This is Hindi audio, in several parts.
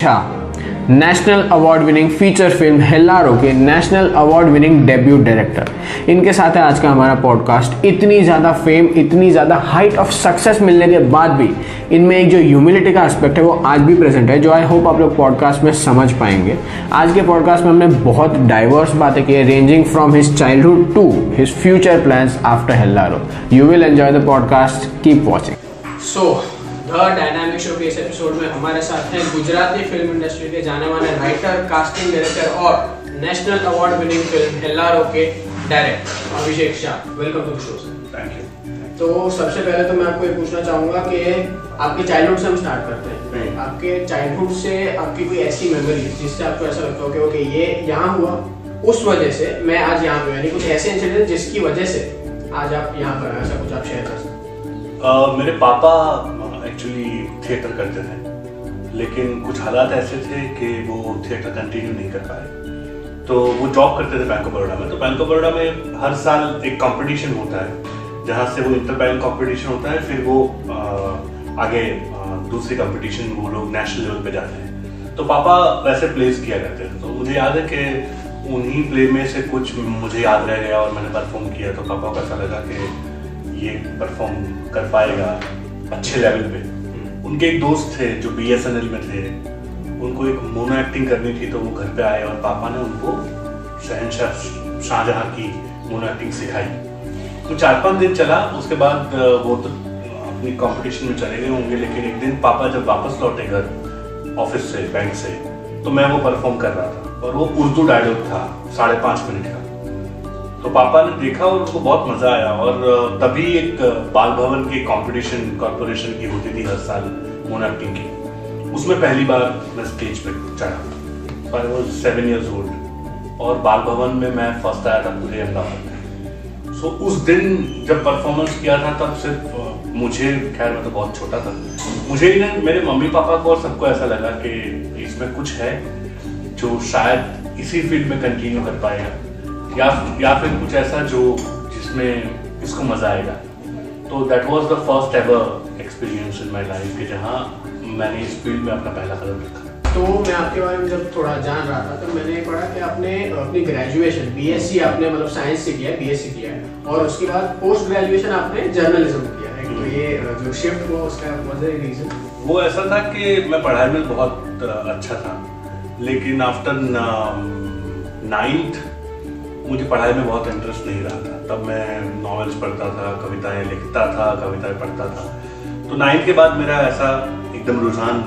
अच्छा national award winning feature film Hellaro के national award winning debut director इनके साथ है आज का हमारा पॉडकास्ट इतनी ज़्यादा फेम इतनी ज़्यादा हाइट ऑफ़ सक्सेस मिलने के बाद भी इनमें एक जो ह्यूमिलिटी का एस्पेक्ट है, वो आज भी प्रेजेंट है, जो आई होप आप लोग पॉडकास्ट में समझ पाएँगे. आज के पॉडकास्ट में हमने बहुत डाइवर्स बातें की है ranging from his childhood to his future plans after Hellaro you will enjoy the podcast keep watching so the dynamic show के इस एपिसोड में हमारे साथ हैं गुजराती फ़िल्म इंडस्ट्री के जाने माने राइटर कास्टिंग डायरेक्टर और national award winning film Hellaro के director Abhishek Shah welcome to the show sir thank you तो सबसे पहले तो मैं आपको ये पूछना चाहूँगा कि आपके चाइल्डहुड से हम स्टार्ट करते हैं। आपके चाइल्डहुड से आपकी कोई ऐसी मेमोरी जिससे आपको ऐसा लगता हो कि ओके ये यहाँ हुआ उस वजह से मैं आज यहाँ पे यानी कुछ ऐसे इंसिडेंट जिसकी वजह से आज आप यहाँ पर ऐसा कुछ आप शेयर कर सकते मेरे पापा एक्चुअली थिएटर करते थे। लेकिन कुछ हालात ऐसे थे कि वो थिएटर कंटिन्यू नहीं कर पाए। तो वो जॉब करते थे बैंक ऑफ़ बड़ौदा में। तो बैंक ऑफ़ बड़ौदा में हर साल एक कंपटीशन होता है जहाँ से वो इंटर बैंक कॉम्पिटिशन होता है फिर वो uh, आगे uh, दूसरी कंपटीशन वो लोग नेशनल लेवल पे जाते हैं। तो पापा वैसे प्लेस किया करते थे। तो मुझे याद है कि उन्हीं प्ले में से कुछ मुझे याद रह गया और मैंने परफॉर्म किया। तो पापा को ऐसा लगा कि ये परफॉर्म कर पाएगा। अच्छे लेवल पे। उनके एक दोस्त थे जो बी एस एन एल में थे। उनको एक मोनो एक्टिंग करनी थी तो वो घर पे आए और पापा ने उनको शहनशाह शाहजहां की मोनो एक्टिंग सिखाई। तो चार पाँच दिन चला, उसके बाद वो तो अपनी कंपटीशन में चले गए होंगे, लेकिन एक दिन पापा जब वापस लौटे घर ऑफ़िस से बैंक से तो मैं वो परफॉर्म कर रहा था। और वो उर्दू डायलॉग था, साढ़े पाँच मिनट का। तो पापा ने देखा और उनको बहुत मज़ा आया और तभी एक बाल भवन की कंपटीशन कॉर्पोरेशन की होती थी हर साल मोन एक्टिंग की। उसमें पहली बार मैं स्टेज पे चढ़ा। पर वो सेवन ईयर्स ओल्ड और बाल भवन में मैं फ़र्स्ट आया था पूरे अहमदाबाद में। सो उस दिन जब परफॉर्मेंस किया था, तब सिर्फ़ मुझे, खैर मैं तो बहुत छोटा था, मुझे ही नहीं, मेरे मम्मी पापा को और सबको ऐसा लगा कि इसमें कुछ है जो शायद इसी फ़ील्ड में कंटिन्यू कर पाएगा। या या फिर कुछ ऐसा जो जिसमें इसको मज़ा आएगा। तो that was the first ever experience in my life कि जहाँ मैंने इस फ़ील्ड में अपना पहला कदम रखा। तो मैं आपके बारे में जब थोड़ा जान रहा था तो मैंने पढ़ा कि आपने अपनी ग्रेजुएशन बीएससी आपने मतलब साइंस से किया है बीएससी किया है। और उसके बाद पोस्ट ग्रेजुएशन आपने जर्नलिज्म किया है। तो ये जो शिफ्ट हुआ उसका रीजन वो ऐसा था कि मैं पढ़ाई में बहुत अच्छा था। लेकिन आफ्टर नाइन्थ मुझे पढ़ाई में बहुत इंटरेस्ट नहीं रहा था। तब मैं नॉवेल्स पढ़ता था, कविताएँ लिखता था, कविताएँ पढ़ता था। तो नाइन्थ के बाद मेरा ऐसा एकदम रुझान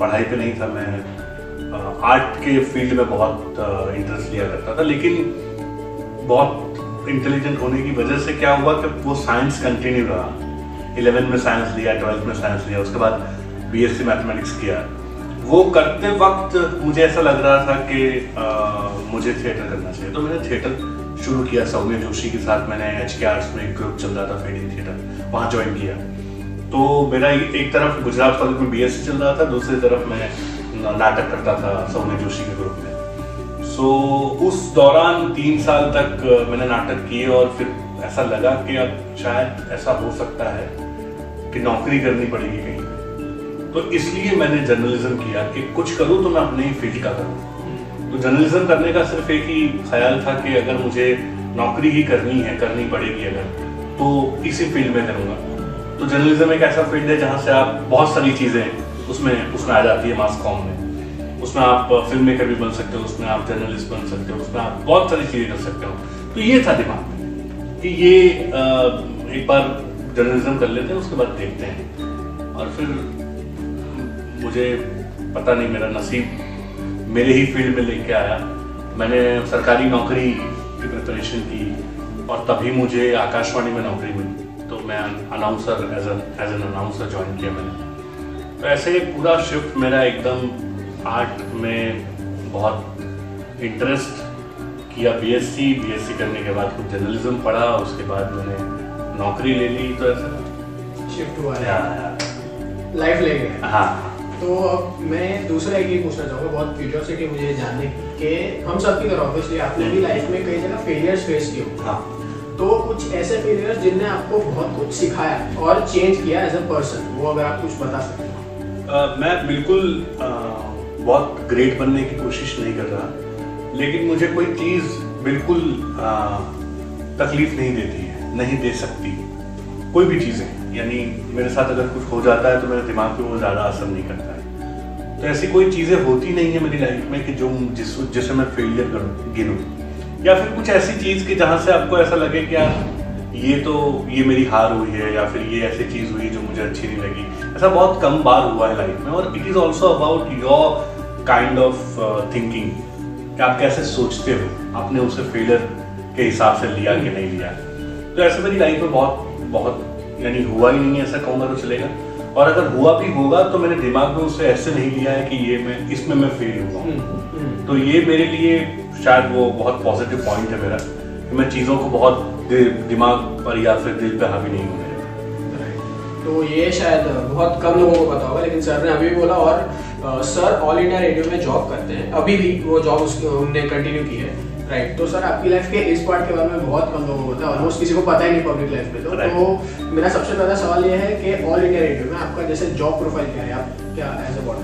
पढ़ाई पे नहीं था। मैं आर्ट के फ़ील्ड में बहुत इंटरेस्ट लिया करता था। लेकिन बहुत इंटेलिजेंट होने की वजह से क्या हुआ कि वो साइंस कंटिन्यू रहा। इलेवेंथ में साइंस लिया ट्वेल्थ में साइंस लिया, उसके बाद बीएससी मैथमेटिक्स किया। वो करते वक्त मुझे ऐसा लग रहा था कि मुझे थिएटर करना चाहिए। तो मैंने थिएटर शुरू किया, सौम्य जोशी के साथ मैंने एच के आर्ट्स में एक ग्रुप चल रहा था फेडिंग थिएटर वहाँ ज्वाइन किया। तो मेरा एक तरफ़ गुजरात कॉलेज में बीएससी चल रहा था, दूसरी तरफ़ मैं नाटक करता था सौम्य जोशी के ग्रुप में। सो उस दौरान तीन साल तक मैंने नाटक किए और फिर ऐसा लगा कि अब शायद ऐसा हो सकता है कि नौकरी करनी पड़ेगी कहीं। तो इसलिए मैंने जर्नलिज्म किया कि कुछ करूँ तो मैं अपने ही फ़ील्ड का करूँ। तो जर्नलिज्म करने का सिर्फ़ एक ही ख्याल था कि अगर मुझे नौकरी ही करनी है करनी पड़ेगी अगर तो इसी फ़ील्ड में करूँगा। तो जर्नलिज्म एक ऐसा फ़ील्ड है जहाँ से आप बहुत सारी चीज़ें उसमें उसमें आ जाती है मास कॉम में। उसमें आप फ़िल्म मेकर भी बन सकते हो उसमें आप जर्नलिस्ट बन सकते हो उसमें आप बहुत सारी चीज़ें कर सकते हो। तो ये था दिमाग में कि ये अ, एक बार जर्नलिज्म कर लेते हैं उसके बाद देखते हैं। और फिर मुझे पता नहीं मेरा नसीब मेरे ही फ़ील्ड में लेके आया। मैंने सरकारी नौकरी की प्रिपरेशन की और तभी मुझे आकाशवाणी में नौकरी मिली। तो मैं announcer as as an announcer join किया मैंने। तो ऐसे पूरा शिफ्ट मेरा एकदम आर्ट में बहुत इंटरेस्ट किया। बीएससी बीएससी करने के बाद कुछ जर्नलिज्म पढ़ा उसके बाद मैंने नौकरी ले ली तो ऐसा। शिफ्ट हुआ हाँ। लाइफ ले गया। हाँ। तो अब मैं दूसरा एक ये पूछना चाहूँगा बहुत क्यूरियोसिटी मुझे जानने की हम सब की तरह ऑब्वियसली आपने भी लाइफ में कई जगह फेलियर्स फेस किए होंगे। हाँ। तो कुछ ऐसे फेलियर्स जिनने आपको बहुत कुछ सिखाया और चेंज किया एज अ पर्सन वो अगर आप कुछ बता सकते हैं। मैं बिल्कुल बहुत ग्रेट बनने की कोशिश नहीं कर रहा लेकिन मुझे कोई चीज़ बिल्कुल आ, तकलीफ़ नहीं देती है नहीं दे सकती। कोई भी चीज़ें यानी मेरे साथ अगर कुछ हो जाता है तो मेरे दिमाग पे वो ज़्यादा असर नहीं करता। है तो ऐसी कोई चीज़ें होती नहीं है मेरी लाइफ में कि जो जिस जिसे मैं फेलियर करूँ गिनूँ। या फिर कुछ ऐसी चीज़ की जहाँ से आपको ऐसा लगे कि यार, ये तो ये मेरी हार हुई है, या फिर ये ऐसी चीज़ हुई जो मुझे अच्छी नहीं लगी। ऐसा बहुत कम बार हुआ है लाइफ में और it is also about your kind of thinking आप कैसे सोचते हो? आपने उसे फेलियर के हिसाब से लिया कि नहीं लिया? तो ऐसे मेरी लाइफ में बहुत बहुत, यानी हुआ ही नहीं ऐसा कहूँगा तो चलेगा। और अगर हुआ भी होगा तो मैंने दिमाग में उसे ऐसे नहीं लिया है कि ये मैं, इसमें मैं फेल हुआ हूँ। तो ये मेरे लिए शायद वो बहुत पॉजिटिव पॉइंट है मेरा, कि मैं चीज़ों को बहुत दिमाग पर या फिर दिल पे हावी नहीं होने तो ये शायद बहुत कम लोगों को पता होगा, लेकिन सर ने अभी भी बोला और सर ऑल इंडिया रेडियो में जॉब करते हैं। अभी भी वो जॉब उसने कंटिन्यू की है। राइट तो सर आपकी लाइफ के इस पार्ट के बारे में बहुत कम लोगों को पता है ऑलमोस्ट किसी को पता ही नहीं पब्लिक लाइफ में। तो, तो मेरा सबसे पहला सवाल ये है कि ऑल इंडिया रेडियो में आपका जैसे जॉब प्रोफ़ाइल क्या है? आप क्या एज अ वॉट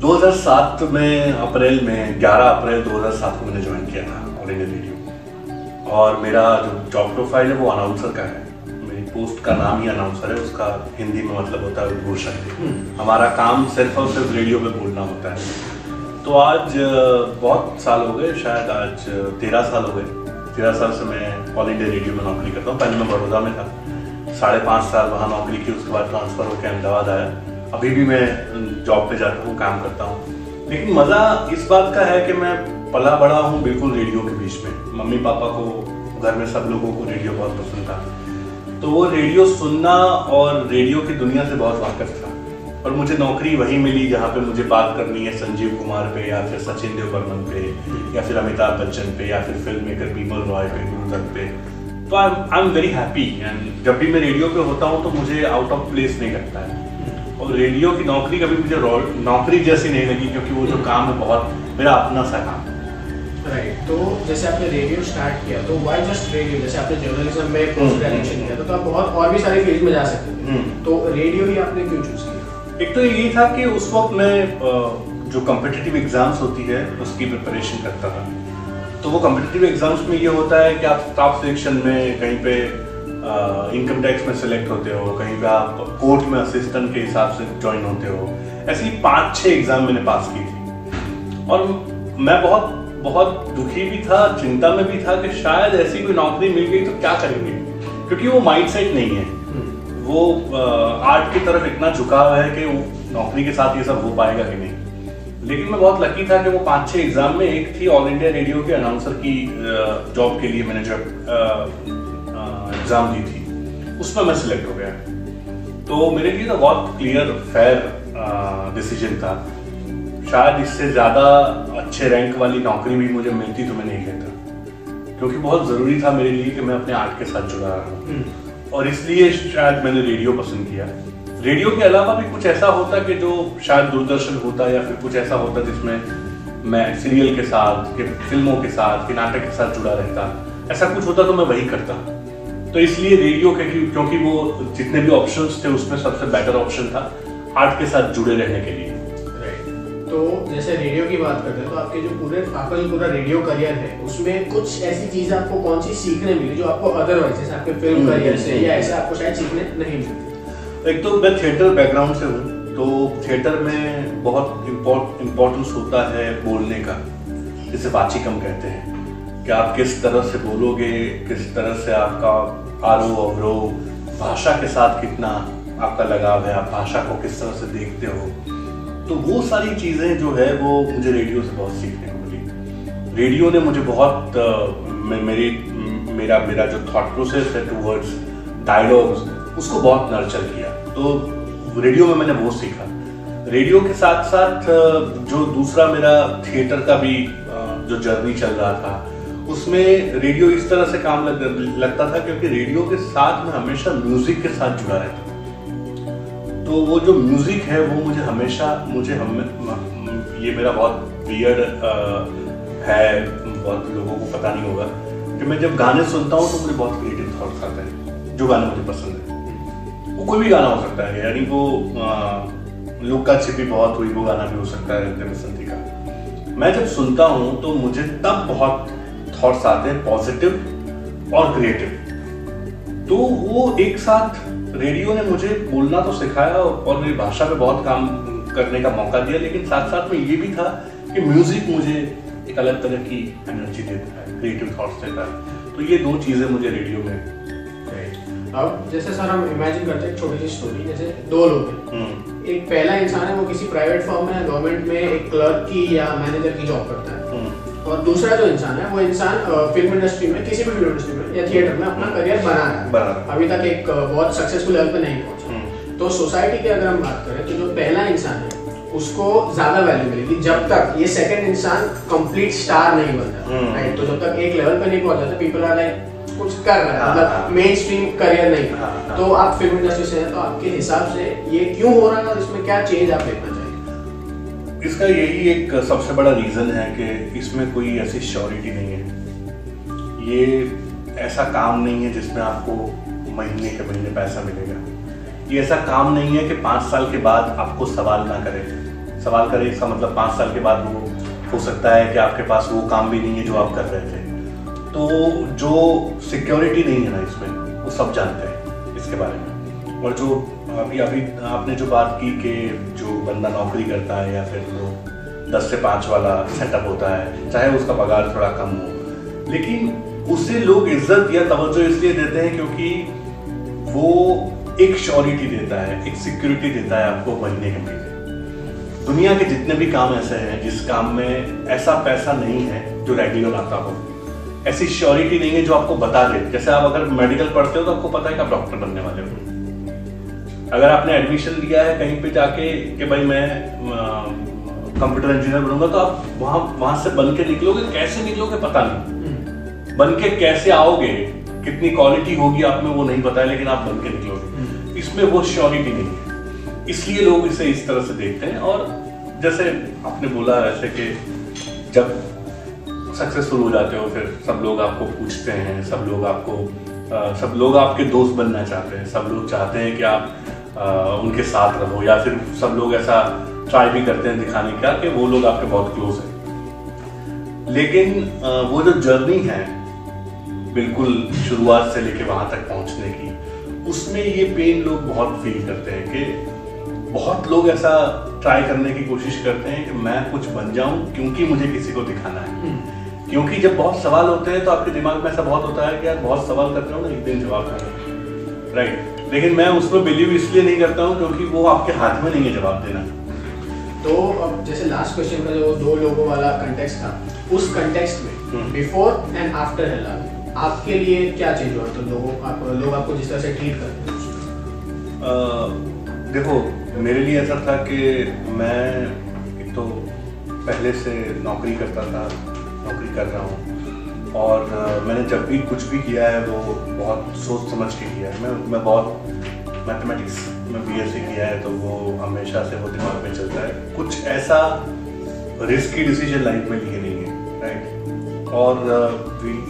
2007 में अप्रैल में 11 अप्रैल 2007 को मैंने ज्वाइन किया था ऑल इंडिया रेडियो और मेरा जो जॉब प्रोफ़ाइल है वो अनाउंसर का है। मेरी पोस्ट का नाम ही अनाउंसर है उसका हिंदी में मतलब होता है उद्घोषक हम्म। हमारा काम सिर्फ़ और सिर्फ़ रेडियो में बोलना होता है। तो आज बहुत साल हो गए, शायद आज तेरह साल हो गए। तेरह साल से मैं ऑल इंडिया रेडियो में नौकरी करता हूँ। पहले मैं बड़ौदा में था। साढ़े पाँच साल वहाँ नौकरी की, उसके बाद ट्रांसफ़र होकर अहमदाबाद आया। अभी भी मैं जॉब पे जाता हूँ, काम करता हूँ। लेकिन मज़ा इस बात का है कि मैं पला बड़ा हूँ बिल्कुल रेडियो के बीच में। मम्मी पापा को, घर में सब लोगों को रेडियो बहुत पसंद था। तो वो रेडियो सुनना और रेडियो की दुनिया से बहुत वाकफ था। और मुझे नौकरी वही मिली जहाँ पे मुझे बात करनी है संजीव कुमार पे या फिर सचिन देव बर्मन पे या फिर अमिताभ बच्चन पे या फिर फ़िल्म मेकर बीमल रॉय पे गुरुदत्त पे। तो I I am very happy and जब भी मैं रेडियो पे होता हूँ तो मुझे आउट ऑफ़ प्लेस नहीं लगता है। और रेडियो की नौकरी कभी मुझे नौकरी जैसी नहीं लगी क्योंकि वो जो काम है बहुत मेरा अपना सा काम राइट तो जैसे आपने रेडियो स्टार्ट किया तो वाई जस्ट रेडियो जैसे आपने जर्नलिज्म में पोस्ट ग्रेजुएशन किया तो आप बहुत और भी सारी फ़ील्ड में जा सकते थे। हम्म। तो रेडियो ही आपने क्यों चूज़ किया? एक तो यही था कि उस वक्त मैं जो कम्पिटिटिव एग्ज़ाम्स होती है, उसकी प्रिपरेशन करता था। तो वो कम्पिटिटिव एग्ज़ाम्स में ये होता है कि आप स्टाफ सिलेक्शन में कहीं पे इनकम टैक्स में सिलेक्ट होते हो, कहीं पे आप कोर्ट में असिस्टेंट के हिसाब से ज्वाइन होते हो। ऐसे पाँच छः एग्ज़ाम मैंने पास की थी। और मैं बहुत बहुत दुखी भी था, चिंता में भी था कि शायद ऐसी कोई नौकरी मिल गई तो क्या करेंगे? क्योंकि वो माइंड नहीं है। वो आर्ट की तरफ़ इतना झुका हुआ है कि नौकरी के साथ ये सब हो पाएगा कि नहीं। लेकिन मैं बहुत लकी था कि वो पाँच छह एग्ज़ाम में एक थी ऑल इंडिया रेडियो के अनाउंसर की जॉब के लिए मैंने जब एग्ज़ाम दी थी। उसमें मैं सिलेक्ट हो गया। तो मेरे लिए तो बहुत क्लियर फेयर डिसीज़न था। शायद इससे ज़्यादा अच्छे रैंक वाली नौकरी भी मुझे मिलती तो मैं नहीं लेता क्योंकि बहुत ज़रूरी था मेरे लिए कि मैं अपने आर्ट के साथ जुड़ा रहा। हूँ और इसलिए शायद मैंने रेडियो पसंद किया। रेडियो के अलावा भी कुछ ऐसा होता कि जो शायद दूरदर्शन होता या फिर कुछ ऐसा होता जिसमें मैं सीरियल के साथ, कि फ़िल्मों के साथ, कि नाटक के साथ जुड़ा रहता। ऐसा कुछ होता तो मैं वही करता। तो इसलिए रेडियो के क्योंकि वो जितने भी ऑप्शंस थे, उसमें सबसे बेटर ऑप्शन था आर्ट के साथ जुड़े रहने के लिए। तो जैसे रेडियो की बात करते हैं तो आपके जो पूरे आपका जो पूरा रेडियो करियर है उसमें कुछ ऐसी चीज़ें आपको कौन सी सीखने मिली जो आपको अदरवाइज़ जैसे आपके फ़िल्म करियर हम्म, से हम्म, या ऐसे आपको शायद सीखने नहीं मिलती एक तो मैं थिएटर बैकग्राउंड से हूँ तो थिएटर में बहुत इम्पोर्टेंस होता है बोलने का जिसे वाचिकम कहते हैं। कि आप किस तरह से बोलोगे किस तरह से आपका आरो अवरोह भाषा के साथ कितना आपका लगाव है आप भाषा को किस तरह से देखते हो तो वो सारी चीज़ें जो है वो मुझे रेडियो से बहुत सीखने को मिली। रेडियो ने मुझे बहुत मेरी मेरा मेरा जो थॉट प्रोसेस है टूवर्ड्स डायलॉग्स उसको बहुत नर्चर किया। तो रेडियो में मैंने वो सीखा। रेडियो के साथ साथ जो दूसरा मेरा थिएटर का भी जो जर्नी चल रहा था उसमें रेडियो इस तरह से काम लग, लगता था क्योंकि रेडियो के साथ मैं हमेशा म्यूज़िक के साथ जुड़ा रहता तो वो जो म्यूज़िक है, वो मुझे हमेशा, मुझे हम ये मेरा बहुत वियर्ड है। बहुत लोगों को पता नहीं होगा कि मैं जब गाने सुनता हूँ तो मुझे बहुत क्रिएटिव थॉट्स आते हैं, जो गाने मुझे पसंद है। वो कोई भी गाना हो सकता है, यानी वो लुक्का छिपी बहुत हुई, वो गाना भी हो सकता है बसंती का। मैं जब सुनता हूँ तो मुझे तब बहुत थॉट्स आते हैं पॉजिटिव और क्रिएटिव तो वो एक साथ रेडियो ने मुझे बोलना तो सिखाया और मेरी भाषा पे बहुत काम करने का मौका दिया लेकिन साथ साथ में ये भी था कि म्यूज़िक मुझे एक अलग तरह की एनर्जी देता है क्रिएटिव थॉट्स देता है तो ये दो चीज़ें मुझे रेडियो में अब जैसे सर हम इमेजिन करते हैं छोटी सी स्टोरी जैसे दो लोग हैं हम्म। एक पहला इंसान है वो किसी प्राइवेट फॉर्म में गवर्नमेंट में एक क्लर्क की या मैनेजर की जॉब करता है। और दूसरा जो इंसान है वो इंसान फ़िल्म इंडस्ट्री में किसी भी फ़िल्म इंडस्ट्री में या थिएटर में अपना करियर हम्म। बना रहा है। अभी तक एक बहुत सक्सेसफुल लेवल पे नहीं पहुँचा। तो सोसाइटी की अगर हम बात करें तो जो पहला इंसान है उसको ज़्यादा वैल्यू मिलेगी जब तक ये सेकंड इंसान कंप्लीट स्टार नहीं बनता राइट तो जब तक एक लेवल पे नहीं पहुँचा पीपल आर लाइक कुछ कर रहा है। हाँ, मतलब मेन स्ट्रीम करियर नहीं। हाँ, तो आप फ़िल्म इंडस्ट्री से हैं तो आपके हिसाब से ये क्यों हो रहा है और इसमें क्या चेंज आप देखना इसका यही एक सबसे बड़ा रीजन है कि इसमें कोई ऐसी श्योरिटी नहीं है। ये ऐसा काम नहीं है जिसमें आपको महीने के महीने पैसा मिलेगा। ये ऐसा काम नहीं है कि पाँच साल के बाद आपको सवाल ना करे। सवाल करे इसका मतलब पाँच साल के बाद वो, हो सकता है कि आपके पास वो काम भी नहीं है जो आप कर रहे थे। तो जो सिक्योरिटी नहीं है ना इसमें, वो सब जानते हैं इसके बारे में। और जो अभी अभी आपने जो बात की कि जो बंदा नौकरी करता है या फिर वो दस से पाँच वाला सेटअप होता है, चाहे उसका पगार थोड़ा कम हो, लेकिन उसे लोग इज़्ज़त या तवज्जो इसलिए देते हैं क्योंकि वो एक श्योरिटी देता है, एक सिक्योरिटी देता है आपको महीने के महीने दुनिया के जितने भी काम ऐसे हैं, जिस काम में ऐसा पैसा नहीं है जो रेगुलर आता हो, ऐसी श्योरिटी नहीं है जो आपको बता दे। जैसे आप अगर मेडिकल पढ़ते हो तो आपको पता है कि आप डॉक्टर बनने वाले हो। अगर आपने एडमिशन लिया है कहीं पे जाके कि भाई मैं कंप्यूटर इंजीनियर बनूँगा तो आप वहाँ वहाँ से बन के निकलोगे? कैसे निकलोगे? पता नहीं। बन के कैसे आओगे? कितनी क्वालिटी होगी आप में वो नहीं पता है लेकिन आप बन के निकलोगे। इसमें वो श्योरिटी नहीं है। इसलिए लोग इसे इस तरह से देखते हैं और जैसे आपने बोला वैसे कि जब सक्सेसफुल हो जाते हो फिर सब लोग आपको पूछते हैं सब लोग आपको आ, सब लोग आपके दोस्त बनना चाहते हैं सब लोग चाहते हैं कि आप उनके साथ रहो या फिर सब लोग ऐसा ट्राई भी करते हैं दिखाने का कि वो लोग आपके बहुत क्लोज हैं। लेकिन वो जो जर्नी है बिल्कुल शुरुआत से लेके वहाँ तक पहुँचने की उसमें ये पेन लोग बहुत फील करते हैं कि बहुत लोग ऐसा ट्राई करने की कोशिश करते हैं कि मैं कुछ बन जाऊँ क्योंकि मुझे किसी को दिखाना है। हम्म। क्योंकि जब बहुत सवाल होते हैं तो आपके दिमाग में ऐसा बहुत होता है कि यार बहुत सवाल करते हो ना एक दिन जवाब देना राइट लेकिन मैं उसमें बिलीव इसलिए नहीं करता हूँ क्योंकि वो आपके हाथ में नहीं है जवाब देना। तो अब जैसे लास्ट क्वेश्चन का जो दो लोगों वाला कंटेक्स्ट था उस कंटेक्स्ट में बिफोर एंड आफ्टर हेला आपके लिए क्या चेंज हुआ? तो लोगों आप लोग आपको जिस तरह से ट्रीट करते हैं। देखो मेरे लिए ऐसा था कि मैं एक तो पहले से नौकरी करता था नौकरी कर रहा हूँ। और मैंने जब भी कुछ भी किया है, वो बहुत सोच समझ के किया है। मैं मैं बहुत मैथमेटिक्स में बी एस किया है तो वो हमेशा से वो दिमाग में चलता है। कुछ ऐसा रिस्की डिसीज़न लाइफ में लिए नहीं है राइट और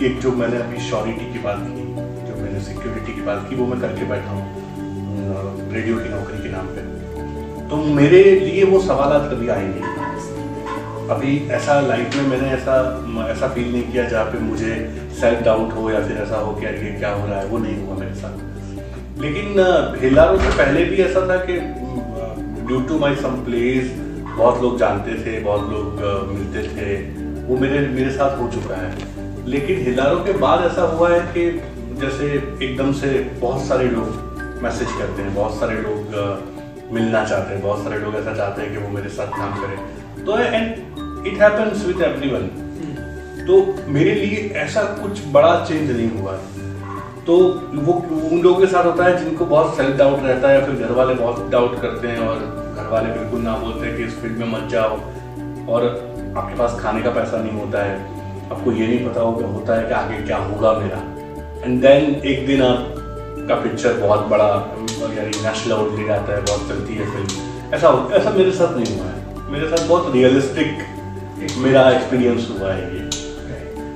एक जो मैंने अभी श्योरिटी की बात की, जो मैंने सिक्योरिटी की बात की, वो मैं करके बैठा हूँ रेडियो की नौकरी के नाम पर तो मेरे लिए वो सवाल कभी आए नहीं। अभी ऐसा लाइफ में मैंने ऐसा ऐसा फील नहीं किया जहाँ पे मुझे सेल्फ डाउट हो या फिर ऐसा हो कि ये क्या हो रहा है, वो नहीं हुआ मेरे साथ। लेकिन हेलारो से पहले भी ऐसा था कि due to my some place बहुत लोग जानते थे, बहुत लोग मिलते थे, वो मेरे मेरे साथ हो चुका है। लेकिन हिलारो के बाद ऐसा हुआ है कि जैसे एकदम से बहुत सारे लोग मैसेज करते हैं, बहुत सारे लोग मिलना चाहते हैं, बहुत सारे लोग ऐसा चाहते हैं कि वो मेरे साथ काम करें। तो and it happens with everyone तो मेरे लिए ऐसा कुछ बड़ा चेंज नहीं हुआ। तो वो उन लोगों के साथ होता है जिनको बहुत सेल्फ डाउट रहता है फिर घर वाले बहुत डाउट करते हैं और घर वाले बिल्कुल ना बोलते हैं कि इस फ़ील्ड में मत जाओ। और आपके पास खाने का पैसा नहीं होता है। आपको ये नहीं पता हो होगा, होता है कि आगे क्या होगा मेरा। एंड देन एक दिन आपका पिक्चर बहुत बड़ा, यानी नेशनल अवार्ड ले जाता है, बहुत चलती है फ़िल्म। ऐसा ऐसा मेरे साथ नहीं हुआ है। मेरे साथ बहुत रियलिस्टिक मेरा एक्सपीरियंस हुआ है ये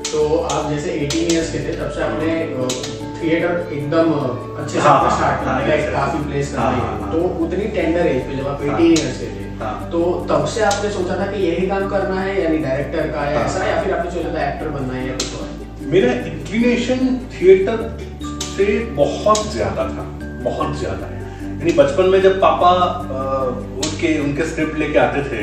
तो आप जैसे 18 इयर्स के थे तब से आपने थिएटर एकदम अच्छे से हाँ, हाँ, स्टार्ट हाँ, करने का yes, एक yes. काफ़ी प्लेस हाँ, करना हाँ, हाँ। तो उतनी टेंडर एज पे जब आप हाँ। 18 ईयर्स के थे हाँ। तो तब से आपने सोचा था कि यही काम करना है यानी डायरेक्टर का या हाँ। ऐसा या फिर आपने सोचा था एक्टर बनना है या कुछ और मेरा इंक्लिनेशन थिएटर से बहुत ज़्यादा था बहुत ज़्यादा यानी बचपन में जब पापा उनके उनके स्क्रिप्ट लेके आते थे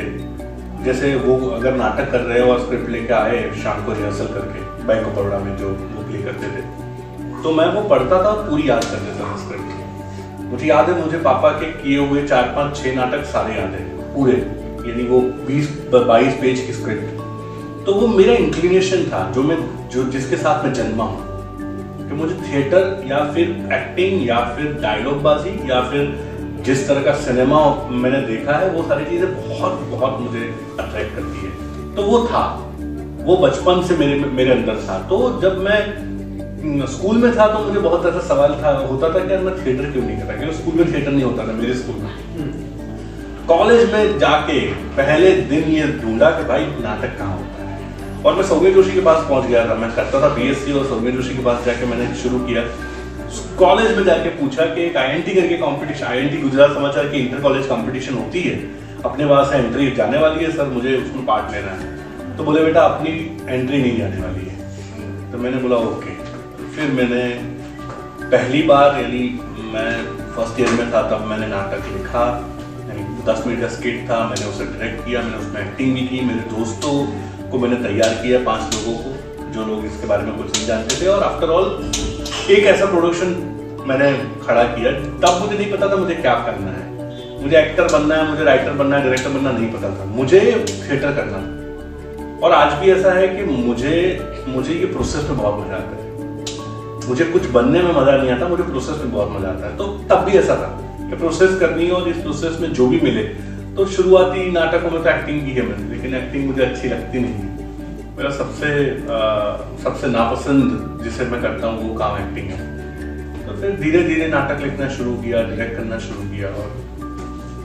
जैसे वो अगर नाटक कर रहे हो और स्क्रिप्ट लेके आए शाम को रिहर्सल करके बैंक ऑफ़ बड़ौदा में जो वो प्ले करते थे तो मैं वो पढ़ता था और पूरी याद कर लेता था स्क्रिप्ट मुझे याद है, मुझे पापा के किए हुए चार, पाँच, छह नाटक सारे याद है, पूरे, यानी वो बीस, बाईस पेज की स्क्रिप्ट तो वो मेरा इंक्लिनेशन था, जो मैं, जो जिसके साथ मैं जन्मा हूँ, कि मुझे थिएटर या फिर एक्टिंग या फिर डायलॉग बाजी या फिर जिस तरह का सिनेमा मैंने देखा है, वो सारी चीज़ें बहुत बहुत मुझे अट्रैक्ट करती है। तो वो था। वो बचपन से मेरे मेरे अंदर था। तो जब मैं स्कूल में था तो मुझे बहुत ऐसा सवाल था, होता था कि मैं थिएटर क्यों नहीं करता क्योंकि स्कूल में थिएटर नहीं होता था, मेरे स्कूल में। कॉलेज में जाके पहले दिन ये ढूंढा कि भाई नाटक कहाँ होता है। और मैं सौम्य जोशी के पास पहुँच गया था। मैं करता था बीएससी और सौम्य जोशी के पास जाके मैंने शुरू किया। कॉलेज में जाके पूछा कि एक आईएनटी करके कंपटीशन आईएनटी गुजरात समाचार की इंटर कॉलेज कंपटीशन होती है। अपने वहाँ से एंट्री जाने वाली है, सर, मुझे उसमें पार्ट लेना है। तो बोले, बेटा, अपनी एंट्री नहीं जाने वाली है। तो मैंने बोला, ओके। फिर मैंने पहली बार, यानी मैं फ़र्स्ट ईयर में था, तब मैंने नाटक लिखा दस मिनट का स्किट था, मैंने उसे डायरेक्ट किया, मैंने उसमें एक्टिंग भी की, मेरे दोस्तों को मैंने तैयार किया, पाँच लोगों को, जो लोग इसके बारे में कुछ नहीं जानते थे। और आफ्टर ऑल एक ऐसा प्रोडक्शन मैंने खड़ा किया, तब मुझे नहीं पता था मुझे क्या करना है। मुझे एक्टर बनना है, मुझे राइटर बनना है डायरेक्टर बनना नहीं पता था। मुझे थिएटर करना और आज भी ऐसा है कि मुझे मुझे ये प्रोसेस में बहुत मज़ा आता है। मुझे कुछ बनने में मज़ा नहीं आता, मुझे प्रोसेस में बहुत मज़ा आता है। तो तब भी ऐसा था कि प्रोसेस करनी है और इस प्रोसेस में जो भी मिले तो शुरुआती नाटकों में तो एक्टिंग की है मैंने, लेकिन एक्टिंग मुझे अच्छी लगती नहीं है। मेरा सबसे अ, सबसे नापसंद जिसे मैं करता हूँ वो काम एक्टिंग है तो फिर धीरे धीरे नाटक लिखना शुरू किया डायरेक्ट करना शुरू किया और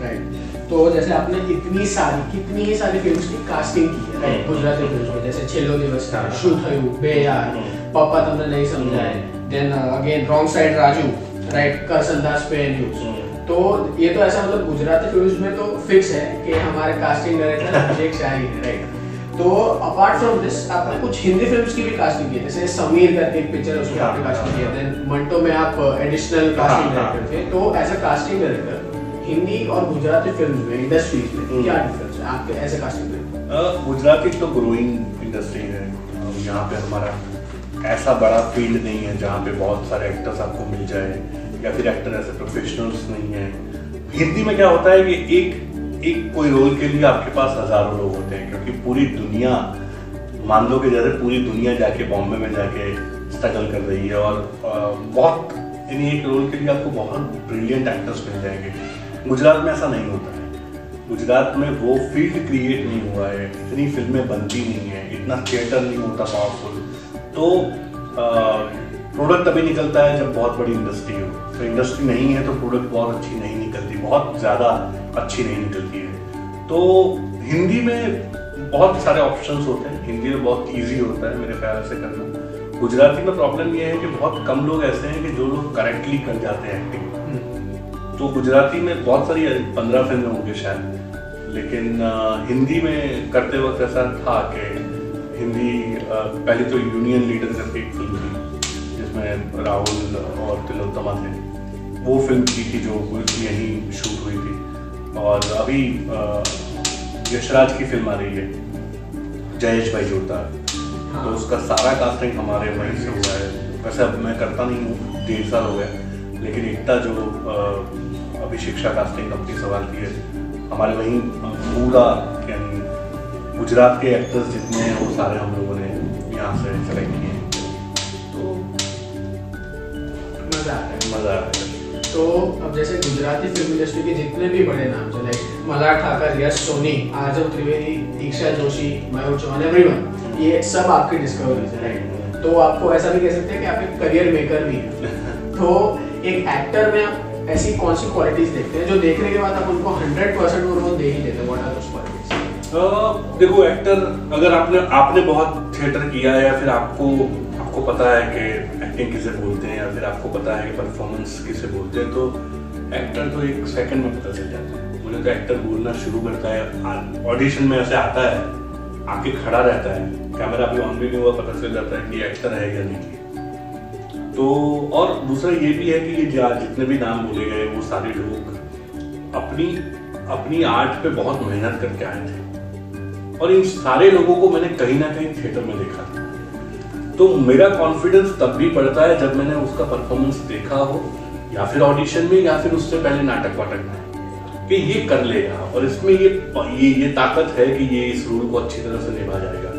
राइट तो जैसे आपने इतनी सारी कितनी ही सारी फिल्म्स की कास्टिंग की है राइट हम्म। गुजराती फिल्म्स में जैसे छेल्लो દિવસ था हाँ। શું થયું બે યાર हम्म। પપ્પા તમને નહીં સમજાય then again wrong side Raju right Karsandas पे न्यूज हम्म। तो ये तो ऐसा मतलब गुजराती फिल्म्स में तो फिक्स है कि हमारे कास्टिंग डायरेक्टर अभिषेक शाही है राइट तो अपार्ट फ्रॉम दिस आपने कुछ हिंदी फिल्म्स की भी कास्टिंग की है? जैसे समीर करके एक पिक्चर उसमें आपने कास्टिंग की है देन मंटो में आप एडिशनल कास्टिंग। डायरेक्टर थे। तो as a casting director Hindi और गुजराती फ़िल्म में इंडस्ट्रीज़ में हम्म। क्या डिफरेंस है? आपके as a casting director Gujarati तो ग्रोइंग इंडस्ट्री है। यहाँ पे हमारा ऐसा बड़ा फ़ील्ड नहीं है जहाँ पे बहुत सारे एक्टर्स आपको मिल जाए या फिर एक्टर ऐसे प्रोफेशनल्स नहीं है। हिंदी में क्या होता है कि एक एक कोई रोल के लिए आपके पास हज़ारों लोग होते हैं, क्योंकि पूरी दुनिया, मान लो कि जैसे पूरी दुनिया जाके बॉम्बे में जाके स्ट्रगल कर रही है और बहुत, यानी एक रोल के लिए आपको बहुत ब्रिलियंट एक्टर्स मिल जाएँगे। गुजरात में ऐसा नहीं होता है। गुजरात में वो फ़ील्ड क्रिएट नहीं हुआ है, इतनी फ़िल्में बनती नहीं है, इतना थिएटर नहीं होता पावरफुल तो प्रोडक्ट तभी निकलता है जब बहुत बड़ी इंडस्ट्री हो। तो इंडस्ट्री नहीं है तो प्रोडक्ट बहुत अच्छी नहीं निकलती, बहुत ज़्यादा अच्छी नहीं निकलती है। तो हिंदी में बहुत सारे ऑप्शंस होते हैं। हिंदी में बहुत इजी होता है, मेरे ख्याल से करना। गुजराती में प्रॉब्लम ये है कि बहुत कम लोग ऐसे हैं कि जो लोग करेक्टली कर जाते हैं एक्टिंग तो गुजराती में बहुत सारी, पंद्रह फ़िल्में होंगी शायद। लेकिन हिंदी में करते वक्त ऐसा था कि हिंदी पहले तो यूनियन लीडर करके एक फ़िल्म थी, जिसमें राहुल और तिलोत्तमा थे। वो फ़िल्म की थी जो यहीं शूट हुई थी। और अभी यशराज की फ़िल्म आ रही है जयेश भाई जोता तो उसका सारा कास्टिंग हमारे वहीं से हुआ है। वैसे अब मैं करता नहीं हूँ डेढ़ साल हो गया। लेकिन एकता जो अभी शिक्षा कास्टिंग कंपनी सवाल की है हमारे वहीं पूरा यानी गुजरात के एक्टर्स जितने हैं वो सारे हम लोगों ने यहाँ से सेलेक्ट किए हैं। तो मज़ा आता है। मज़ा आया तो अब जैसे गुजराती फ़िल्म इंडस्ट्री के जितने भी बड़े नाम थे लाइक ठाकर, यश सोनी, आज़म त्रिवेदी, दीक्षा जोशी, मयूर चौहान एवरीवन ये सब आपकी डिस्कवरीज है राइट तो आपको ऐसा भी कह सकते हैं कि आप एक करियर मेकर भी हैं। तो एक एक्टर में आप ऐसी कौन सी क्वालिटीज देखते हैं जो देखने के बाद आप उनको हंड्रेड परसेंट वो दे ही देते हैं व्हाट आर देखो एक्टर अगर आपने आपने बहुत थिएटर किया है या फिर आपको आपको पता है कि एक्टिंग किसे बोलते हैं या फिर आपको पता है कि परफॉर्मेंस किसे बोलते हैं तो एक्टर तो एक सेकंड में पता चल जाता है। मुझे तो एक्टर बोलना शुरू करता है ऑडिशन में ऐसे आता है, आके खड़ा रहता है कैमरा भी ऑन भी नहीं हुआ, पता चल जाता है कि एक्टर है या नहीं। तो और दूसरा ये भी है कि ये जितने भी नाम बोले गए, वो सारे लोग अपनी अपनी आर्ट पे बहुत मेहनत करके आए थे। और इन सारे लोगों को मैंने कहीं ना कहीं थिएटर में देखा था। तो मेरा कॉन्फिडेंस तब भी बढ़ता है जब मैंने उसका परफॉर्मेंस देखा हो, या फिर ऑडिशन में, या फिर उससे पहले नाटक वाटक में, कि ये कर लेगा और इसमें ये ये ये ताकत है कि ये इस रोल को अच्छी तरह से निभा जाएगा।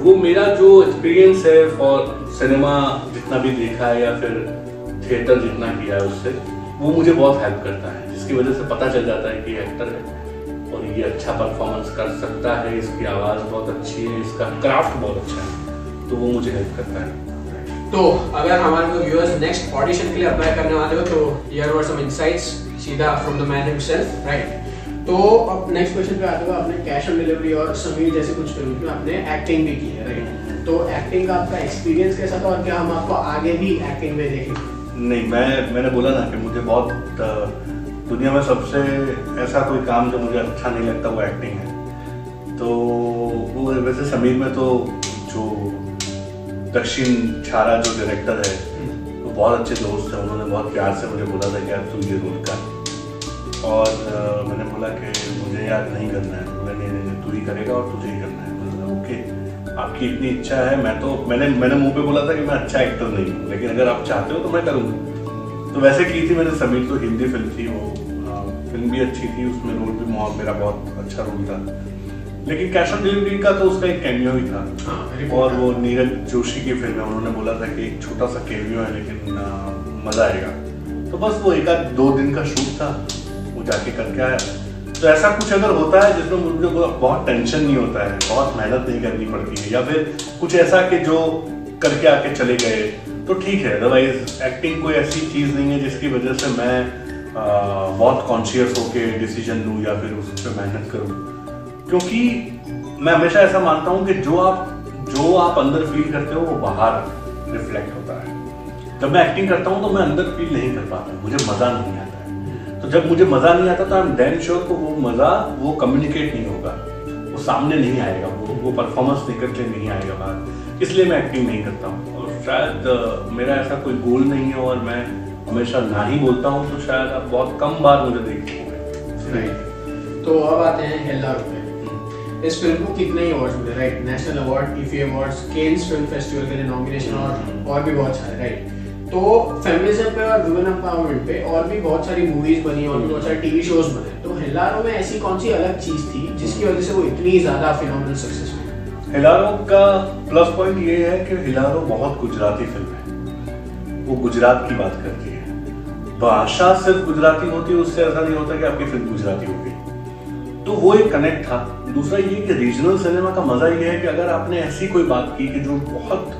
वो मेरा जो एक्सपीरियंस है फॉर सिनेमा जितना भी देखा है, या फिर थिएटर जितना किया है उससे, वो मुझे बहुत हेल्प करता है, जिसकी वजह से पता चल जाता है कि एक्टर है और ये अच्छा परफॉर्मेंस कर सकता है, इसकी आवाज़ बहुत अच्छी है, इसका क्राफ्ट बहुत अच्छा है। तो वो मुझे हेल्प करता है। तो अगर हमारे को व्यूअर्स नेक्स्ट ऑडिशन के लिए अप्लाई करने वाले हो तो हियर वर सम इनसाइट्स सीधा from the man himself right तो अब नेक्स्ट क्वेश्चन पे आते हो आपने कैश ऑन डिलीवरी और समीर जैसे कुछ फ़िल्म में आपने एक्टिंग भी की है राइट तो एक्टिंग का आपका एक्सपीरियंस कैसा था और क्या हम आपको आगे भी एक्टिंग में देखेंगे नहीं मैं मैंने बोला ना कि मुझे बहुत दुनिया में सबसे ऐसा कोई काम जो मुझे अच्छा नहीं लगता वो एक्टिंग है। तो वो वैसे समीर में तो जो दक्षिण छारा जो डायरेक्टर है वो बहुत अच्छे दोस्त हैं उन्होंने बहुत प्यार से मुझे बोला था कि यार तू ये रोल कर। और आ, मैंने बोला कि मुझे यार नहीं करना है। मैंने नहीं नहीं तू ही करेगा और तुझे ही करना है। बोला ओके आपकी इतनी इच्छा है मैं तो मैंने मैंने मुँह पे बोला था कि मैं अच्छा एक्टर नहीं हूँ लेकिन अगर आप चाहते हो तो मैं करूँगा। तो वैसे की थी मैंने समीर तो हिंदी फ़िल्म थी वो फ़िल्म भी अच्छी थी उसमें रोल भी मेरा बहुत अच्छा रोल था। लेकिन कैश ऑन डिलीवरी का तो उसका एक कैमियो ही था। हाँ, और वो नीरज जोशी की फ़िल्म है उन्होंने बोला था कि एक छोटा सा कैमियो है लेकिन मज़ा आएगा। तो बस वो एक आध दो दिन का शूट था वो जाके करके आया। तो ऐसा कुछ अगर होता है जिसमें मुझे बहुत टेंशन नहीं होता है बहुत मेहनत नहीं करनी पड़ती है या फिर कुछ ऐसा कि जो करके आके चले गए तो ठीक है। अदरवाइज़ एक्टिंग कोई ऐसी चीज़ नहीं है जिसकी वजह से मैं आ, बहुत कॉन्शियस होके डिसीज़न लूँ या फिर उस पर मेहनत करूँ। क्योंकि मैं हमेशा ऐसा मानता हूँ कि जो आप जो आप अंदर फील करते हो वो बाहर रिफ्लेक्ट होता है। जब मैं एक्टिंग करता हूँ तो मैं अंदर फील नहीं कर पाता मुझे मज़ा नहीं आता है। तो जब मुझे मज़ा नहीं आता तो आई एम डैम श्योर को वो मज़ा वो कम्युनिकेट नहीं होगा। वो सामने नहीं आएगा वो वो परफॉर्मेंस निकल के नहीं आएगा बाहर। इसलिए मैं एक्टिंग नहीं करता हूँ। और शायद मेरा ऐसा कोई गोल नहीं है और मैं हमेशा ना ही बोलता हूँ तो शायद आप बहुत कम बार मुझे देखते होंगे। तो अब आते हैं हेल्ला हम्म। इस फ़िल्म को कितने ही अवार्ड्स मिले right national award IFFI awards Cannes film festival के लिए नॉमिनेशन और। और भी बहुत सारे राइट तो फेमिनिज्म पे और वुमेन एम्पावरमेंट पे और भी बहुत सारी मूवीज़ बनी और भी बहुत सारे टीवी शोज़ बने तो हिलारो में ऐसी कौन सी अलग चीज़ थी जिसकी वजह से वो इतनी ज़्यादा फिनोमिनल सक्सेस हुई? हिलारो का प्लस पॉइंट ये है कि हिलारो बहुत गुजराती फ़िल्म है। वो गुजरात की बात करती है। भाषा सिर्फ़ गुजराती होती है, उससे ऐसा नहीं होता कि आपकी फ़िल्म गुजराती होगी। तो वो एक कनेक्ट था। दूसरा ये कि रीजनल सिनेमा का मज़ा ये है कि अगर आपने ऐसी कोई बात की कि जो बहुत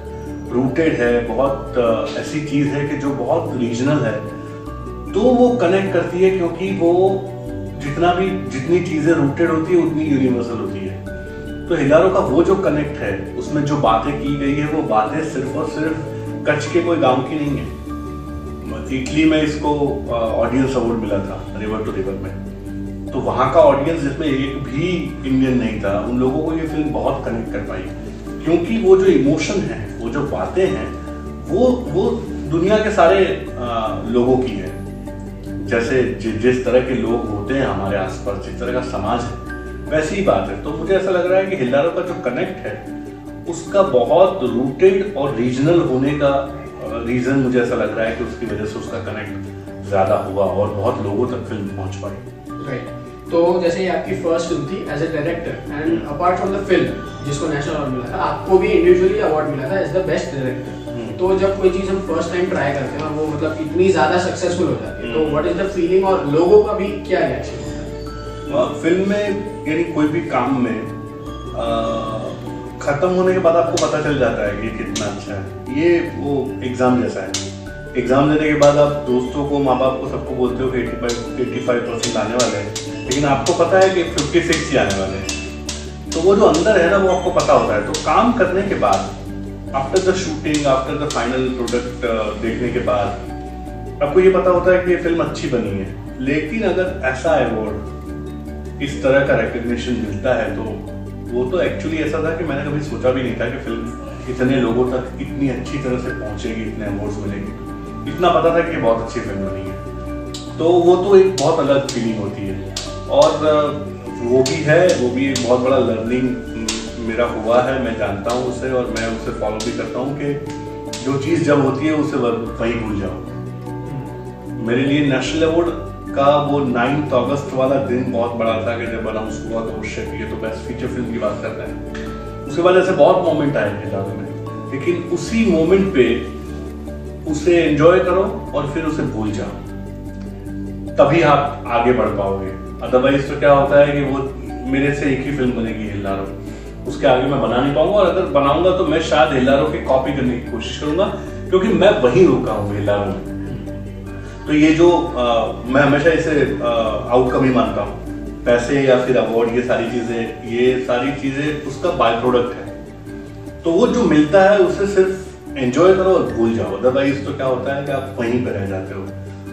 रूटेड है, बहुत ऐसी चीज़ है कि जो बहुत रीजनल है तो वो कनेक्ट करती है क्योंकि वो जितना भी, जितनी चीज़ें रूटेड होती है, उतनी यूनिवर्सल होती है। तो हिलारो का वो जो कनेक्ट है, उसमें जो बातें की गई है, वो बातें सिर्फ़ और सिर्फ़ कच्छ के कोई गाँव की नहीं है। इटली में इसको ऑडियंस अवार्ड मिला था रिवर टू रिवर में। तो वहाँ का ऑडियंस जिसमें एक भी इंडियन नहीं था उन लोगों को ये फ़िल्म बहुत कनेक्ट कर पाई। क्योंकि वो जो इमोशन है वो जो बातें हैं वो वो दुनिया के सारे आ, लोगों की है। जैसे ज, जिस तरह के लोग होते हैं हमारे आसपास जिस तरह का समाज है वैसी ही बात है। तो मुझे ऐसा लग रहा है कि हिल्लारो का जो कनेक्ट है उसका बहुत रूटेड और रीजनल होने का रीजन मुझे ऐसा लग रहा है कि उसकी वजह से उसका कनेक्ट ज़्यादा हुआ और बहुत लोगों तक फ़िल्म पहुँच पाई। राइट तो जैसे ये आपकी फ़र्स्ट फ़िल्म थी as a director and apart from the film जिसको नेशनल अवार्ड मिला था आपको भी इंडिविजुअली अवार्ड मिला था एज द बेस्ट डायरेक्टर तो जब कोई चीज़ हम फ़र्स्ट टाइम ट्राई करते हैं और वो मतलब इतनी ज़्यादा सक्सेसफुल हो जाती है तो व्हाट इज़ द फीलिंग और लोगों का भी क्या रिएक्शन है? फ़िल्म में यानी कोई भी काम में खत्म होने के बाद आपको पता चल जाता है कि कितना अच्छा है। ये वो एग्ज़ाम जैसा है। एग्ज़ाम देने के बाद आप दोस्तों को माँ बाप को सबको बोलते हो कि eighty five eighty five percent आने वाले हैं। लेकिन आपको पता है कि फिफ्टी सिक्स ही आने वाले हैं। तो वो जो अंदर है ना, वो आपको पता होता है। तो काम करने के बाद after the shooting after the final product देखने के बाद, आपको ये पता होता है कि ये फ़िल्म अच्छी बनी है। लेकिन अगर ऐसा अवार्ड इस तरह का रिकग्निशन मिलता है तो वो तो एक्चुअली ऐसा था कि मैंने कभी सोचा भी नहीं था कि फ़िल्म इतने लोगों तक इतनी अच्छी तरह से पहुंचेगी, इतने अवार्ड्स मिलेंगे। इतना पता था कि बहुत अच्छी फ़िल्म बनी है। तो वो तो एक बहुत अलग फीलिंग होती है। और वो भी है, वो भी एक बहुत बड़ा लर्निंग मेरा हुआ है, मैं जानता हूँ उसे और मैं उसे फॉलो भी करता हूँ कि जो चीज़ जब होती है उसे वहीं भूल जाओ। मेरे लिए नेशनल अवार्ड का वो नाइन्थ अगस्त वाला दिन बहुत बड़ा था कि जब अनाउंस हुआ तो उस ये तो बेस्ट फीचर फ़िल्म की बात करते हैं। उसके बाद ऐसे बहुत मोमेंट आए थे ज़्यादा में, लेकिन उसी मोमेंट पे उसे एंजॉय करो और फिर उसे भूल जाओ। तभी आप आगे बढ़ पाओगे। अदरवाइज़ तो क्या होता है कि वो मेरे से एक ही फ़िल्म बनेगी हिल्लारो। उसके आगे मैं बना नहीं पाऊँगा और अगर बनाऊँगा तो मैं शायद हिल्लारो की कॉपी करने की कोशिश करूँगा क्योंकि मैं वहीं रुका हूँ हिल्लारो में। तो ये जो आ, मैं हमेशा इसे आउटकम ही मानता हूँ। पैसे या फिर अवार्ड ये सारी चीज़ें ये सारी चीज़ें उसका बाय प्रोडक्ट है। तो वो जो मिलता है उसे सिर्फ़ एंजॉय करो और भूल जाओ। अदरवाइज़ तो क्या होता है कि आप वहीं पर रह जाते हो।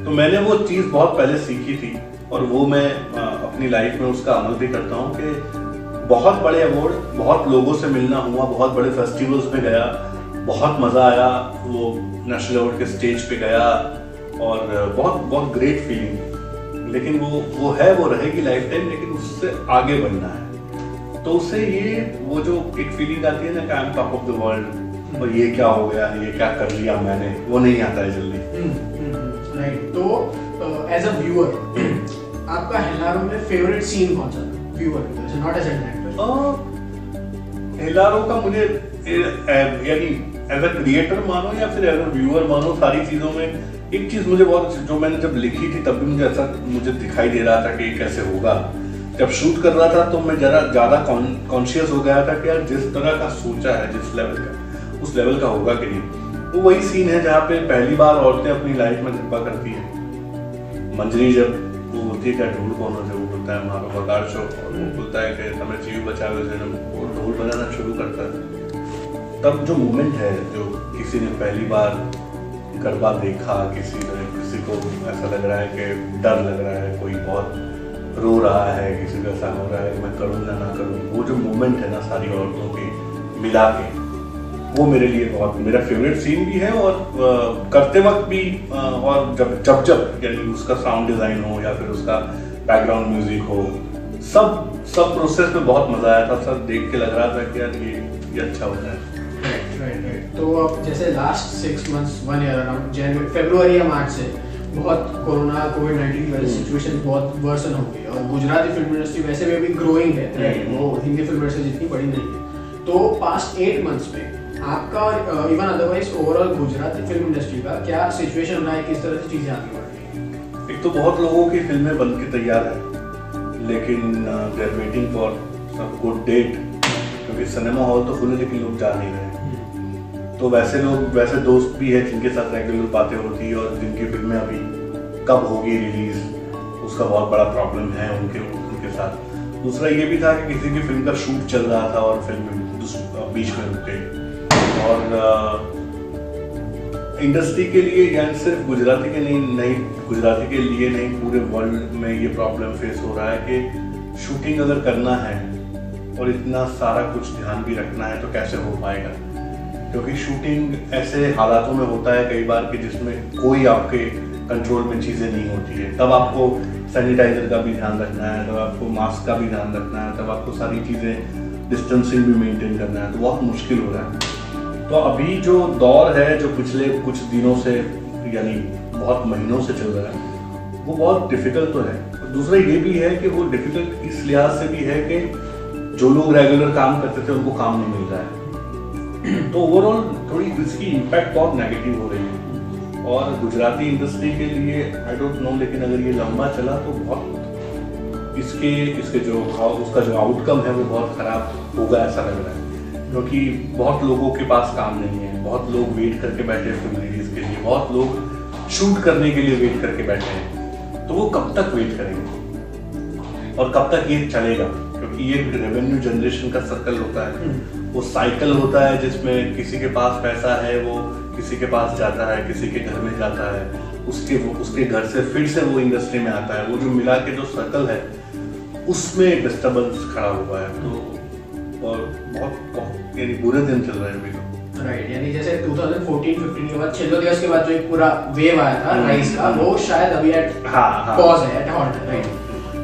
तो मैंने वो चीज़ बहुत पहले सीखी थी। और वो मैं अपनी लाइफ में उसका अमल भी करता हूँ कि बहुत बड़े अवार्ड बहुत लोगों से मिलना हुआ बहुत बड़े फेस्टिवल्स में गया बहुत मज़ा आया वो नेशनल अवार्ड के स्टेज पे गया और बहुत बहुत ग्रेट फीलिंग लेकिन वो वो है वो रहेगी लाइफ टाइम लेकिन उससे आगे बढ़ना है। तो उससे ये वो जो एक फीलिंग आती है ना कि I am top of the world और ये क्या हो गया ये क्या कर लिया मैंने वो नहीं आता है जल्दी। राइट हम्म, हम्म, तो एज अ व्यूअर हिलारो में फेवरेट सीन कौन सा viewer not as an actor Hellaro का मुझे यानी एज अ क्रिएटर मानो या फिर एज अ व्यूअर मानो, सारी चीज़ों में एक चीज़ मुझे बहुत जो मैंने जब लिखी थी, तब भी मुझे ऐसा मुझे दिखाई दे रहा था कि कैसे होगा। जब शूट कर रहा था तो मैं जरा ज़्यादा कॉन्शियस हो गया था कि यार, जिस तरह का सोचा है, जिस लेवल का, उस लेवल का होगा कि नहीं। वो वही सीन है जहाँ पे पहली बार औरतें अपनी लाइफ में धब्बा करती है। मंजरी जब है ढोल कौन से वो बोलता है वहाँ पे बकार शो और वो बोलता है कि हमें जीव बचा जन्म वो ढोल बजाना शुरू करता है तब जो मोमेंट है जो किसी ने पहली बार गरबा देखा किसी ने किसी को ऐसा लग रहा है कि डर लग रहा है कोई बहुत रो रहा है किसी को ऐसा हो रहा है मैं करूँ या ना करूँ वो जो मोमेंट है ना सारी औरतों की मिला के वो मेरे लिए बहुत मेरा फेवरेट सीन भी है और आ, करते वक्त भी आ, और जब जब जब यानी उसका साउंड डिज़ाइन हो या फिर उसका बैकग्राउंड म्यूज़िक हो सब सब प्रोसेस में बहुत मज़ा आया था सब देख के लग रहा था कि यार ये ये अच्छा होता है तो अब जैसे last six months one year around जनवरी फेब्रुवरी या मार्च से बहुत कोरोना कोविड नाइन्टीन की वजह से सिचुएशन। बहुत वर्सन हो गई और गुजराती फ़िल्म इंडस्ट्री वैसे भी अभी ग्रोइंग है हम्म। वो हिंदी फ़िल्म इंडस्ट्री जितनी बड़ी नहीं है तो पास्ट एट मंथ्स में आपका और even otherwise overall Gujarati film industry का क्या सिचुएशन रहा है? किस तरह से चीज़ें आगे बढ़ रही एक तो बहुत लोगों की फ़िल्में बन के तैयार है लेकिन they are waiting for good date क्योंकि सिनेमा हॉल तो खुले लेकिन लोग जा नहीं रहे। तो वैसे लोग वैसे दोस्त भी है जिनके साथ रेगुलर बातें होती है और जिनकी फ़िल्में अभी कब होगी रिलीज़ उसका बहुत बड़ा प्रॉब्लम है उनके उनके साथ। दूसरा ये भी था कि किसी की फ़िल्म का शूट चल रहा था और फ़िल्म बीच में रुक गई। और इंडस्ट्री के लिए यानी सिर्फ़ गुजराती के नहीं नहीं, गुजराती के लिए नहीं, पूरे वर्ल्ड में ये प्रॉब्लम फेस हो रहा है कि शूटिंग अगर करना है और इतना सारा कुछ ध्यान भी रखना है तो कैसे हो पाएगा? क्योंकि शूटिंग ऐसे हालातों में होता है कई बार कि जिसमें कोई आपके कंट्रोल में चीज़ें नहीं होती है। तब आपको सैनिटाइजर का भी ध्यान रखना है, तब आपको मास्क का भी ध्यान रखना है, तब आपको सारी चीज़ें डिस्टेंसिंग भी मेंटेन करना है तो बहुत मुश्किल हो रहा है। तो अभी जो दौर है, जो पिछले कुछ दिनों से, यानी बहुत महीनों से चल रहा है, वो बहुत डिफ़िकल्ट तो है। दूसरा ये भी है कि वो डिफ़िकल्ट इस लिहाज से भी है कि जो लोग रेगुलर काम करते थे, उनको काम नहीं मिल रहा है। तो ओवरऑल थोड़ी इसकी इम्पैक्ट बहुत नेगेटिव हो रही है। और गुजराती इंडस्ट्री के लिए आई डोंट नो लेकिन अगर ये लंबा चला तो बहुत इसके इसके जो, उसका जो आउटकम है, वो बहुत खराब होगा, ऐसा लग रहा है। क्योंकि बहुत लोगों के पास काम नहीं है बहुत लोग वेट करके बैठे हैं फ़िल्म रिलीज़ के लिए बहुत लोग शूट करने के लिए वेट करके बैठे हैं। तो वो कब तक वेट करेंगे? और कब तक ये चलेगा? क्योंकि ये रेवेन्यू जनरेशन का सर्कल होता है। वो साइकिल होता है जिसमें किसी के पास पैसा है वो किसी के पास जाता है किसी के घर में जाता है। उसके वो उसके घर से फिर से वो इंडस्ट्री में आता है। वो जो मिला के जो सर्कल है उसमें डिस्टर्बेंस खड़ा हुआ है। तो और बहुत बहुत यानी बुरे दिन चल रहे हैं अभी तो। राइट यानी जैसे 2014-15 के बाद छिल्लो दिवस के बाद जो एक पूरा वेव आया था राइस का वो शायद अभी एट हाँ हाँ। पॉज है एट हॉल्ट है राइट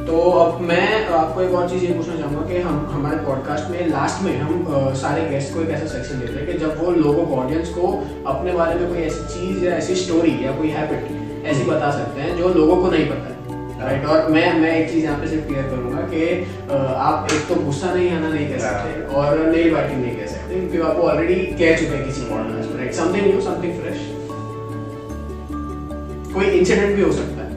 तो अब मैं आपको एक और चीज़ ये पूछना चाहूँगा कि हम हमारे पॉडकास्ट में लास्ट में हम अ, सारे गेस्ट को एक ऐसा सेक्शन देते हैं कि जब वो लोगों को ऑडियंस को अपने बारे में कोई ऐसी चीज़ या ऐसी स्टोरी या कोई हैबिट ऐसी बता सकते हैं जो लोगों को नहीं पता। है राइट और मैं मैं एक चीज़ यहाँ पे सिर्फ़ क्लियर करूँगा कि आप एक तो गुस्सा नहीं आना नहीं कह सकते और नेल बाइटिंग नहीं कह सकते क्योंकि आपको ऑलरेडी कह चुके हैं किसी पॉडकास्ट में right something new something fresh कोई इंसिडेंट भी हो सकता है?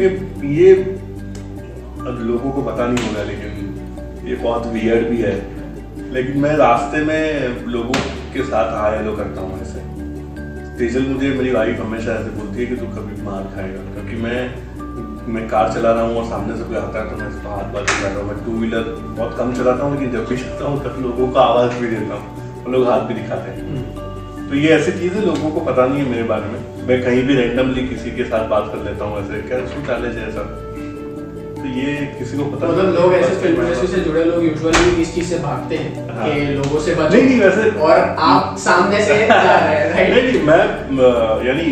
ये ये अब लोगों को पता नहीं होगा लेकिन ये बहुत वियर्ड भी है। लेकिन मैं रास्ते में लोगों के साथ हाय हेलो करता हूँ ऐसे। तेजल मुझे मेरी वाइफ हमेशा ऐसे बोलती है कि तू कभी मार खाएगा क्योंकि मैं मैं कार चला रहा हूँ और सामने से कोई आता है तो मैं इसको हाथ बात रहा हूँ। मैं टू व्हीलर बहुत कम चलाता हूँ लेकिन जब भी चलता हूँ तब लोगों को आवाज़ भी देता हूँ। और लोग हाथ भी दिखाते हैं। तो ये ऐसी चीज़ है लोगों को पता नहीं है मेरे बारे में। मैं कहीं भी रैंडमली किसी के साथ बात कर लेता हूँ ऐसे क्या इसको चाले जैसा तो ये किसी को पता मतलब लोग ऐसे फ़िल्म इंडस्ट्री से जुड़े लोग यूजुअली इस चीज़ से भागते हैं हाँ। कि लोगों से बचो नहीं, नहीं, वैसे- और आप सामने से जा रहे हैं राइट नहीं मैं यानी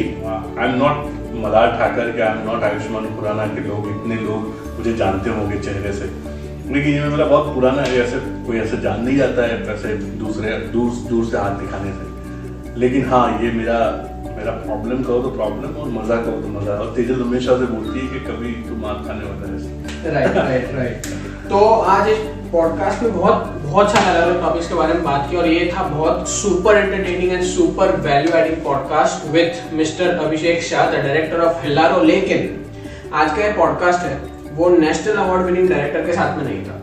I am not Malhar Thakar के I am not Ayushmann Khurana के लोग इतने लोग मुझे जानते होंगे चेहरे से। लेकिन ये मेरा बहुत पुराना है ऐसे कोई ऐसे जान नहीं जाता है ऐसे दूसरे दूर दूर से हाथ दिखाने से। लेकिन हाँ ये मेरा मेरा प्रॉब्लम कहो तो प्रॉब्लम और मज़ा कहो तो मज़ा। और तेजल हमेशा से बोलती है कि कभी तुम मार खाने वाला है। ऐसे राइट राइट राइट तो आज इस पॉडकास्ट में बहुत बहुत सारे अलग अलग टॉपिक्स के बारे में बात की और ये था बहुत super entertaining and super value adding podcast with mister Abhishek Shah the director of Hellaro लेकिन आज का ये पॉडकास्ट है, वो नेशनल अवार्ड विनिंग डायरेक्टर के साथ में नहीं था।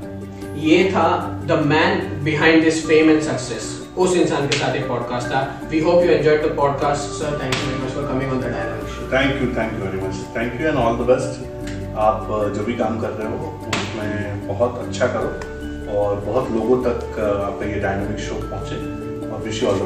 ये था the man behind this fame and success उस इंसान के साथ एक पॉडकास्ट था। We hope you enjoyed the podcast sir thank you very much for coming on the dialogue thank you thank you very much thank you and all the best आप जो भी काम कर रहे हो, उसमें बहुत अच्छा करो और बहुत लोगों तक आपका ये डायनामिक शो पहुँचे। और विश यू ऑल